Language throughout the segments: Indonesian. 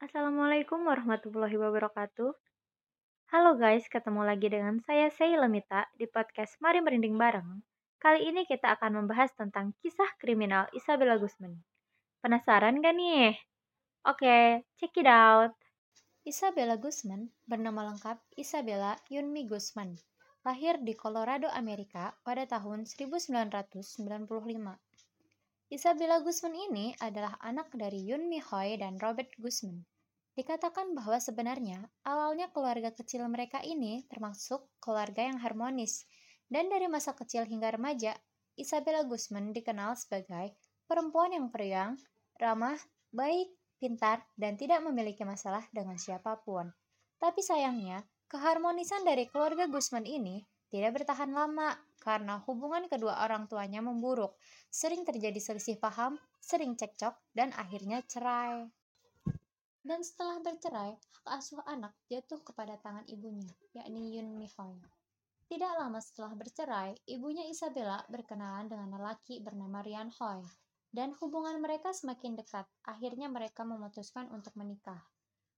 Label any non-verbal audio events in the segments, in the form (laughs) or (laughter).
Assalamualaikum warahmatullahi wabarakatuh. Halo guys, ketemu lagi dengan saya Sheila Mita di podcast Mari Merinding Bareng. Kali ini kita akan membahas tentang kisah kriminal Isabella Guzman. Penasaran gak nih? Oke, check it out. Isabella Guzman bernama lengkap Isabella Yunmi Guzman. Lahir di Colorado, Amerika pada tahun 1995. Isabella Guzman ini adalah anak dari Yun Mi Hoy dan Robert Guzman. Dikatakan bahwa sebenarnya awalnya keluarga kecil mereka ini termasuk keluarga yang harmonis. Dan dari masa kecil hingga remaja, Isabella Guzman dikenal sebagai perempuan yang periang, ramah, baik, pintar, dan tidak memiliki masalah dengan siapa pun. Tapi sayangnya, keharmonisan dari keluarga Guzman ini tidak bertahan lama karena hubungan kedua orang tuanya memburuk, sering terjadi selisih paham, sering cekcok, dan akhirnya cerai. Dan setelah bercerai, hak asuh anak jatuh kepada tangan ibunya, yakni Yun Mi Hoy. Tidak lama setelah bercerai, ibunya Isabella berkenalan dengan lelaki bernama Rian Hoy, dan hubungan mereka semakin dekat. Akhirnya mereka memutuskan untuk menikah.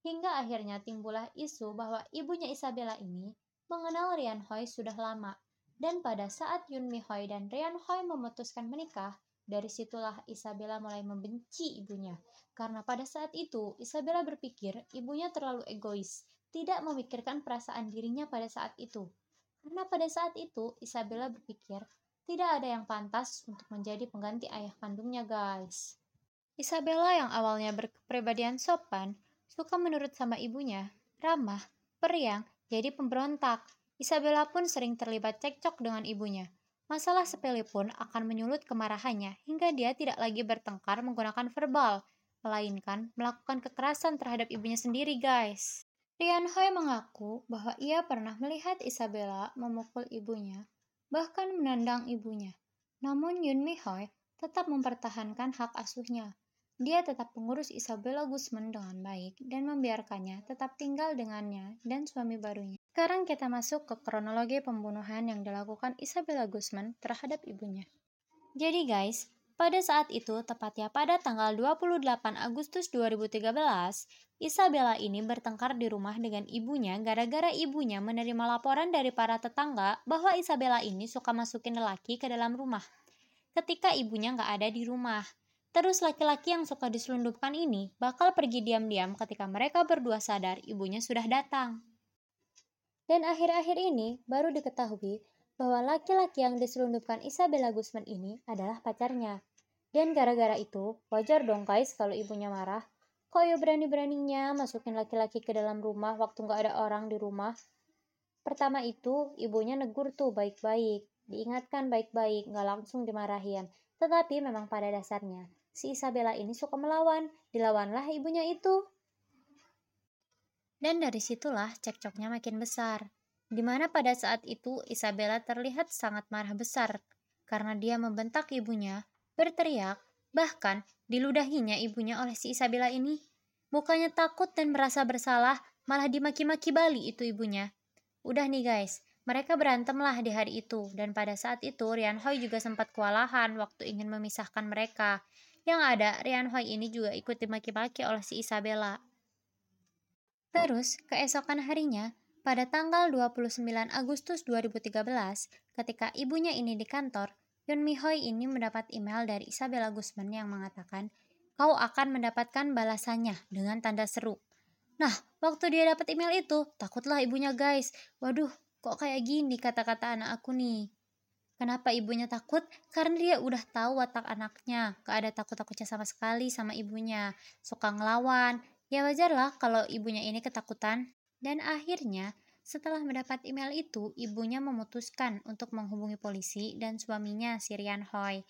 Hingga akhirnya timbullah isu bahwa ibunya Isabella ini mengenal Rian Hoy sudah lama dan pada saat Yun Mi Hoy dan Rian Hoy memutuskan menikah, dari situlah Isabella mulai membenci ibunya. Karena pada saat itu, Isabella berpikir ibunya terlalu egois, tidak memikirkan perasaan dirinya pada saat itu. Karena pada saat itu, Isabella berpikir tidak ada yang pantas untuk menjadi pengganti ayah kandungnya, guys. Isabella yang awalnya berkepribadian sopan, suka menurut sama ibunya, ramah, periang, jadi pemberontak, Isabella pun sering terlibat cekcok dengan ibunya. Masalah sepele pun akan menyulut kemarahannya hingga dia tidak lagi bertengkar menggunakan verbal, melainkan melakukan kekerasan terhadap ibunya sendiri, guys. Rian Hoi mengaku bahwa ia pernah melihat Isabella memukul ibunya, bahkan menendang ibunya. Namun Yun Mi Hoi tetap mempertahankan hak asuhnya. Dia tetap mengurus Isabella Guzman dengan baik dan membiarkannya tetap tinggal dengannya dan suami barunya. Sekarang kita masuk ke kronologi pembunuhan yang dilakukan Isabella Guzman terhadap ibunya. Jadi guys, pada saat itu, tepatnya pada tanggal 28 Agustus 2013, Isabella ini bertengkar di rumah dengan ibunya gara-gara ibunya menerima laporan dari para tetangga bahwa Isabella ini suka masukin lelaki ke dalam rumah. Ketika ibunya nggak ada di rumah, Terus laki-laki yang suka diselundupkan ini bakal pergi diam-diam ketika mereka berdua sadar ibunya sudah datang. Dan akhir-akhir ini baru diketahui bahwa laki-laki yang diselundupkan Isabella Guzman ini adalah pacarnya. Dan gara-gara itu, wajar dong guys kalau ibunya marah. Kok ya berani-beraninya masukin laki-laki ke dalam rumah waktu nggak ada orang di rumah? Pertama itu, ibunya negur tuh baik-baik. Diingatkan baik-baik, nggak langsung dimarahin. Tetapi memang pada dasarnya, si Isabella ini suka melawan. Dilawanlah ibunya itu. Dan dari situlah cekcoknya makin besar. Di mana pada saat itu Isabella terlihat sangat marah besar karena dia membentak ibunya, berteriak, bahkan diludahinya ibunya oleh si Isabella ini. Bukannya takut dan merasa bersalah, malah dimaki-maki Bali itu ibunya. Udah nih guys, mereka berantemlah di hari itu, dan pada saat itu Rian Hoi juga sempat kewalahan waktu ingin memisahkan mereka. Yang ada, Rian Hoi ini juga ikut dimaki-maki oleh si Isabella. Terus, keesokan harinya, pada tanggal 29 Agustus 2013, ketika ibunya ini di kantor, Yun Mi Hoi ini mendapat email dari Isabella Guzman yang mengatakan, kau akan mendapatkan balasannya dengan tanda seru. Nah, waktu dia dapat email itu, takutlah ibunya guys. Waduh, kok kayak gini kata-kata anak aku nih. Kenapa ibunya takut? Karena dia udah tahu watak anaknya, gak ada takut-takutnya sama sekali sama ibunya, suka ngelawan. Ya wajar lah kalau ibunya ini ketakutan. Dan akhirnya, setelah mendapat email itu, ibunya memutuskan untuk menghubungi polisi dan suaminya, Sirian Hoy.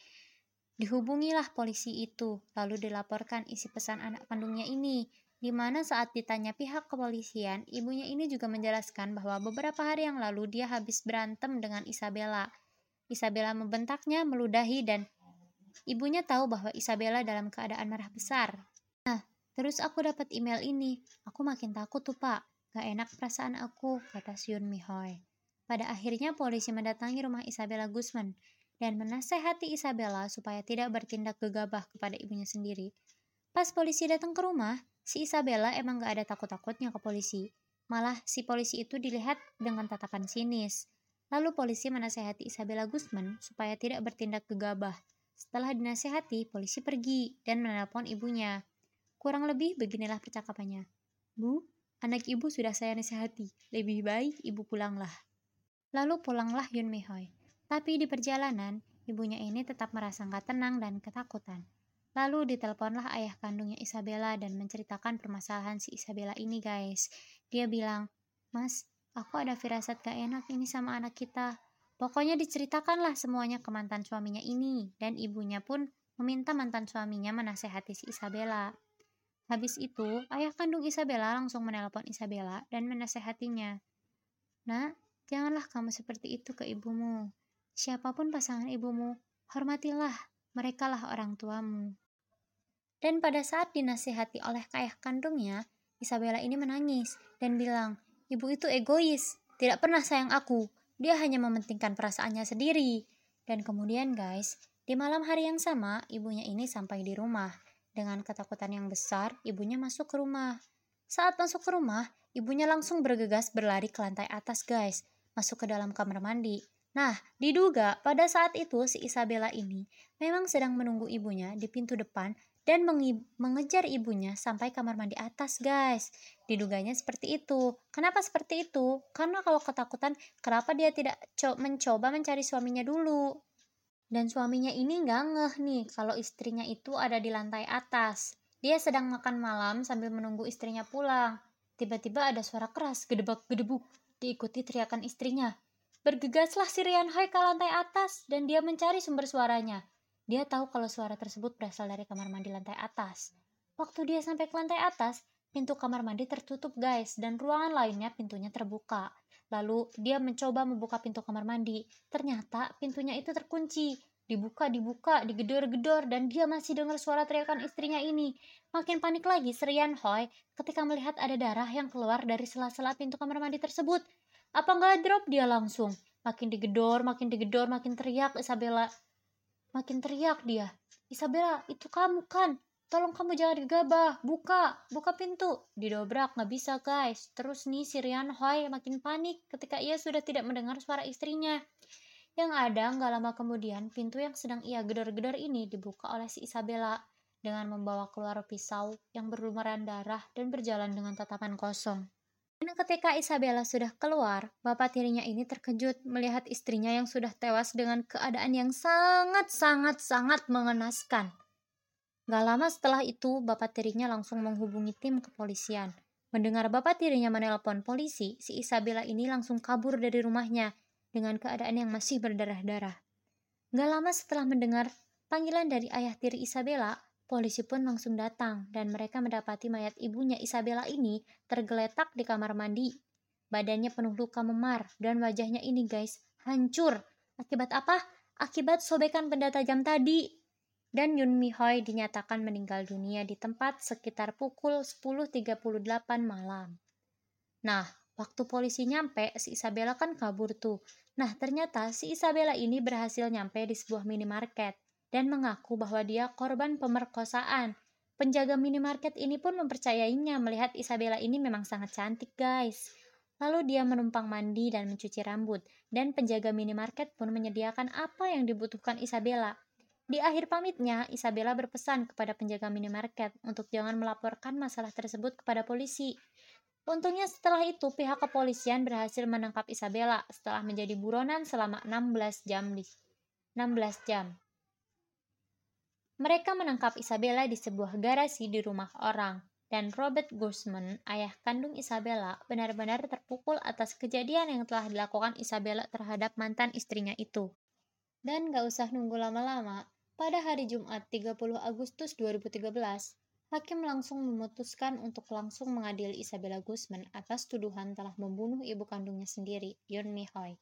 Dihubungilah polisi itu, lalu dilaporkan isi pesan anak kandungnya ini, di mana saat ditanya pihak kepolisian, ibunya ini juga menjelaskan bahwa beberapa hari yang lalu dia habis berantem dengan Isabella. Isabella membentaknya, meludahi, dan ibunya tahu bahwa Isabella dalam keadaan marah besar. Nah, terus aku dapat email ini. Aku makin takut tuh, Pak. Gak enak perasaan aku, kata Syun Mihoy. Pada akhirnya polisi mendatangi rumah Isabella Guzman dan menasehati Isabella supaya tidak bertindak gegabah kepada ibunya sendiri. Pas polisi datang ke rumah, si Isabella emang gak ada takut-takutnya ke polisi. Malah si polisi itu dilihat dengan tatapan sinis. Lalu polisi menasehati Isabella Guzman supaya tidak bertindak gegabah. Setelah dinasehati, polisi pergi dan menelpon ibunya. Kurang lebih beginilah percakapannya. Bu, anak ibu sudah saya nasihati. Lebih baik ibu pulanglah. Lalu pulanglah Yun Mihoi. Tapi di perjalanan, ibunya ini tetap merasa nggak tenang dan ketakutan. Lalu diteleponlah ayah kandungnya Isabella dan menceritakan permasalahan si Isabella ini guys. Dia bilang, Mas, aku ada firasat gak enak ini sama anak kita. Pokoknya diceritakanlah semuanya ke mantan suaminya ini. Dan ibunya pun meminta mantan suaminya menasehati si Isabella. Habis itu, ayah kandung Isabella langsung menelpon Isabella dan menasehatinya. Nah, janganlah kamu seperti itu ke ibumu. Siapa pun pasangan ibumu, hormatilah, merekalah orang tuamu. Dan pada saat dinasihati oleh ayah kandungnya, Isabella ini menangis dan bilang, ibu itu egois, tidak pernah sayang aku, dia hanya mementingkan perasaannya sendiri. Dan kemudian guys, di malam hari yang sama, ibunya ini sampai di rumah. Dengan ketakutan yang besar, ibunya masuk ke rumah. Saat masuk ke rumah, ibunya langsung bergegas berlari ke lantai atas guys, masuk ke dalam kamar mandi. Nah, diduga pada saat itu si Isabella ini memang sedang menunggu ibunya di pintu depan dan mengejar ibunya sampai kamar mandi atas guys. Diduganya seperti itu. Kenapa seperti itu? Karena kalau ketakutan, kenapa dia tidak mencoba mencari suaminya dulu? Dan suaminya ini nggak ngeh nih kalau istrinya itu ada di lantai atas. Dia sedang makan malam sambil menunggu istrinya pulang. Tiba-tiba ada suara keras, gedebak-gedebuk, diikuti teriakan istrinya. Bergegaslah si Rian Hai ke lantai atas dan dia mencari sumber suaranya. Dia tahu kalau suara tersebut berasal dari kamar mandi lantai atas. Waktu dia sampai ke lantai atas, pintu kamar mandi tertutup guys, dan ruangan lainnya pintunya terbuka. Lalu dia mencoba membuka pintu kamar mandi. Ternyata pintunya itu terkunci. Dibuka, dibuka, digedor-gedor, dan dia masih dengar suara teriakan istrinya ini. Makin panik lagi Serian Hoi ketika melihat ada darah yang keluar dari sela-sela pintu kamar mandi tersebut. Apa nggak drop dia langsung? Makin digedor, makin digedor, makin teriak Isabella. Makin teriak dia. Isabella, itu kamu kan? Tolong kamu jangan gegabah. Buka, buka pintu. Didobrak, nggak bisa guys. Terus nih si Rian Hoi makin panik ketika ia sudah tidak mendengar suara istrinya. Yang ada, nggak lama kemudian, pintu yang sedang ia gedor-gedor ini dibuka oleh si Isabella dengan membawa keluar pisau yang berlumuran darah dan berjalan dengan tatapan kosong. Dan ketika Isabella sudah keluar, bapak tirinya ini terkejut melihat istrinya yang sudah tewas dengan keadaan yang sangat-sangat-sangat mengenaskan. Gak lama setelah itu, bapak tirinya langsung menghubungi tim kepolisian. Mendengar bapak tirinya menelpon polisi, si Isabella ini langsung kabur dari rumahnya dengan keadaan yang masih berdarah-darah. Gak lama setelah mendengar panggilan dari ayah tiri Isabella, Polisi pun langsung datang dan mereka mendapati mayat ibunya Isabella ini tergeletak di kamar mandi. Badannya penuh luka memar dan wajahnya ini guys hancur. Akibat apa? Akibat sobekan benda tajam tadi. Dan Yun Mi Hoi dinyatakan meninggal dunia di tempat sekitar pukul 10.38 malam. Nah, waktu polisi nyampe, si Isabella kan kabur tuh. Nah, ternyata si Isabella ini berhasil nyampe di sebuah minimarket dan mengaku bahwa dia korban pemerkosaan. Penjaga minimarket ini pun mempercayainya melihat Isabella ini memang sangat cantik guys. Lalu dia menumpang mandi dan mencuci rambut, dan penjaga minimarket pun menyediakan apa yang dibutuhkan Isabella. Di akhir pamitnya, Isabella berpesan kepada penjaga minimarket untuk jangan melaporkan masalah tersebut kepada polisi. Untungnya setelah itu pihak kepolisian berhasil menangkap Isabella setelah menjadi buronan selama 16 jam di 16 jam. Mereka menangkap Isabella di sebuah garasi di rumah orang, dan Robert Guzman, ayah kandung Isabella, benar-benar terpukul atas kejadian yang telah dilakukan Isabella terhadap mantan istrinya itu. Dan gak usah nunggu lama-lama, pada hari Jumat 30 Agustus 2013, hakim langsung memutuskan untuk langsung mengadili Isabella Guzman atas tuduhan telah membunuh ibu kandungnya sendiri, Yun Mi Hoi.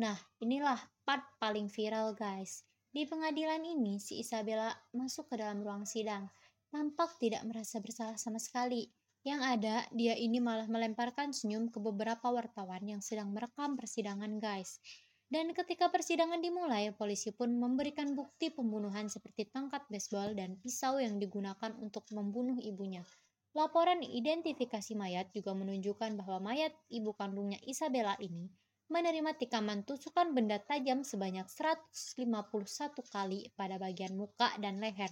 Nah, inilah part paling viral guys. Di pengadilan ini, si Isabella masuk ke dalam ruang sidang. Tampak tidak merasa bersalah sama sekali. Yang ada, dia ini malah melemparkan senyum ke beberapa wartawan yang sedang merekam persidangan guys. Dan ketika persidangan dimulai, polisi pun memberikan bukti pembunuhan seperti tongkat baseball dan pisau yang digunakan untuk membunuh ibunya. Laporan identifikasi mayat juga menunjukkan bahwa mayat ibu kandungnya Isabella ini menerima tikaman tusukan benda tajam sebanyak 151 kali pada bagian muka dan leher.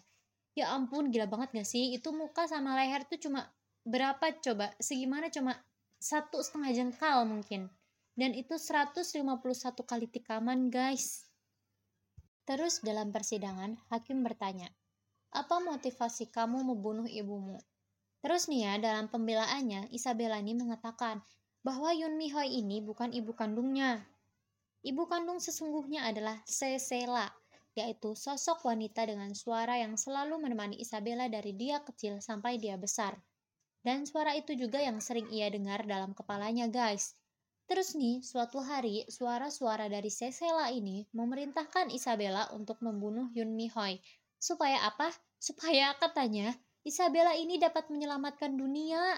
Ya ampun, gila banget gak sih? Itu muka sama leher tuh cuma berapa coba? Segimana cuma satu setengah jengkal mungkin. Dan itu 151 kali tikaman guys. Terus dalam persidangan, hakim bertanya, apa motivasi kamu membunuh ibumu? Terus nih ya, dalam pembelaannya, Isabella ini mengatakan bahwa Yun Mi Hoi ini bukan ibu kandungnya. Ibu kandung sesungguhnya adalah Cecela, yaitu sosok wanita dengan suara yang selalu menemani Isabella dari dia kecil sampai dia besar. Dan suara itu juga yang sering ia dengar dalam kepalanya guys. Terus nih, suatu hari suara-suara dari Cecela ini memerintahkan Isabella untuk membunuh Yun Mi Hoi. Supaya apa? Supaya katanya Isabella ini dapat menyelamatkan dunia.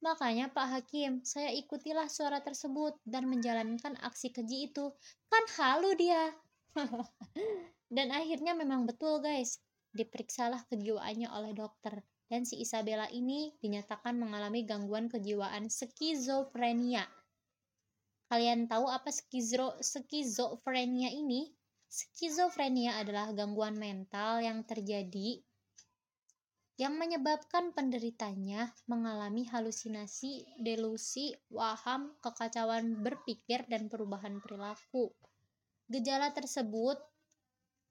Makanya Pak Hakim, saya ikutilah suara tersebut dan menjalankan aksi keji itu. Kan halu dia. (laughs) dan akhirnya memang betul guys. Diperiksalah kejiwaannya oleh dokter. Dan si Isabella ini dinyatakan mengalami gangguan kejiwaan skizofrenia. Kalian tahu apa skizo skizofrenia ini? Skizofrenia adalah gangguan mental yang terjadi yang menyebabkan penderitanya mengalami halusinasi, delusi, waham, kekacauan berpikir, dan perubahan perilaku. Gejala tersebut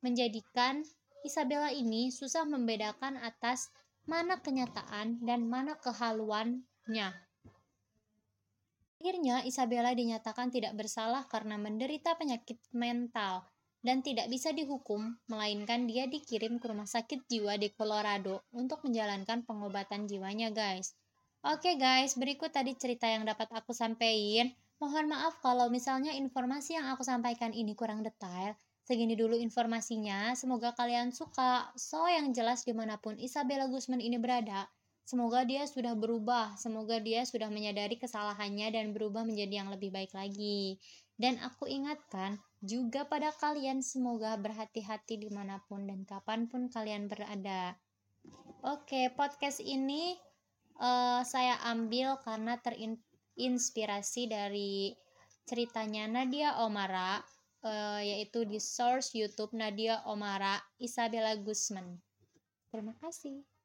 menjadikan Isabella ini susah membedakan atas mana kenyataan dan mana kehaluannya. Akhirnya, Isabella dinyatakan tidak bersalah karena menderita penyakit mental dan tidak bisa dihukum, melainkan dia dikirim ke rumah sakit jiwa di Colorado untuk menjalankan pengobatan jiwanya, guys. Oke guys, berikut tadi cerita yang dapat aku sampaikan. Mohon maaf kalau misalnya informasi yang aku sampaikan ini kurang detail. Segini dulu informasinya, semoga kalian suka. So, yang jelas di mana pun Isabella Guzman ini berada, semoga dia sudah berubah, semoga dia sudah menyadari kesalahannya dan berubah menjadi yang lebih baik lagi. Dan aku ingatkan, juga pada kalian semoga berhati-hati di mana pun dan kapan pun kalian berada. Oke, podcast ini uh, saya ambil karena terinspirasi dari ceritanya Nadia Omara, uh, yaitu di source YouTube Nadia Omara Isabella Guzman. Terima kasih.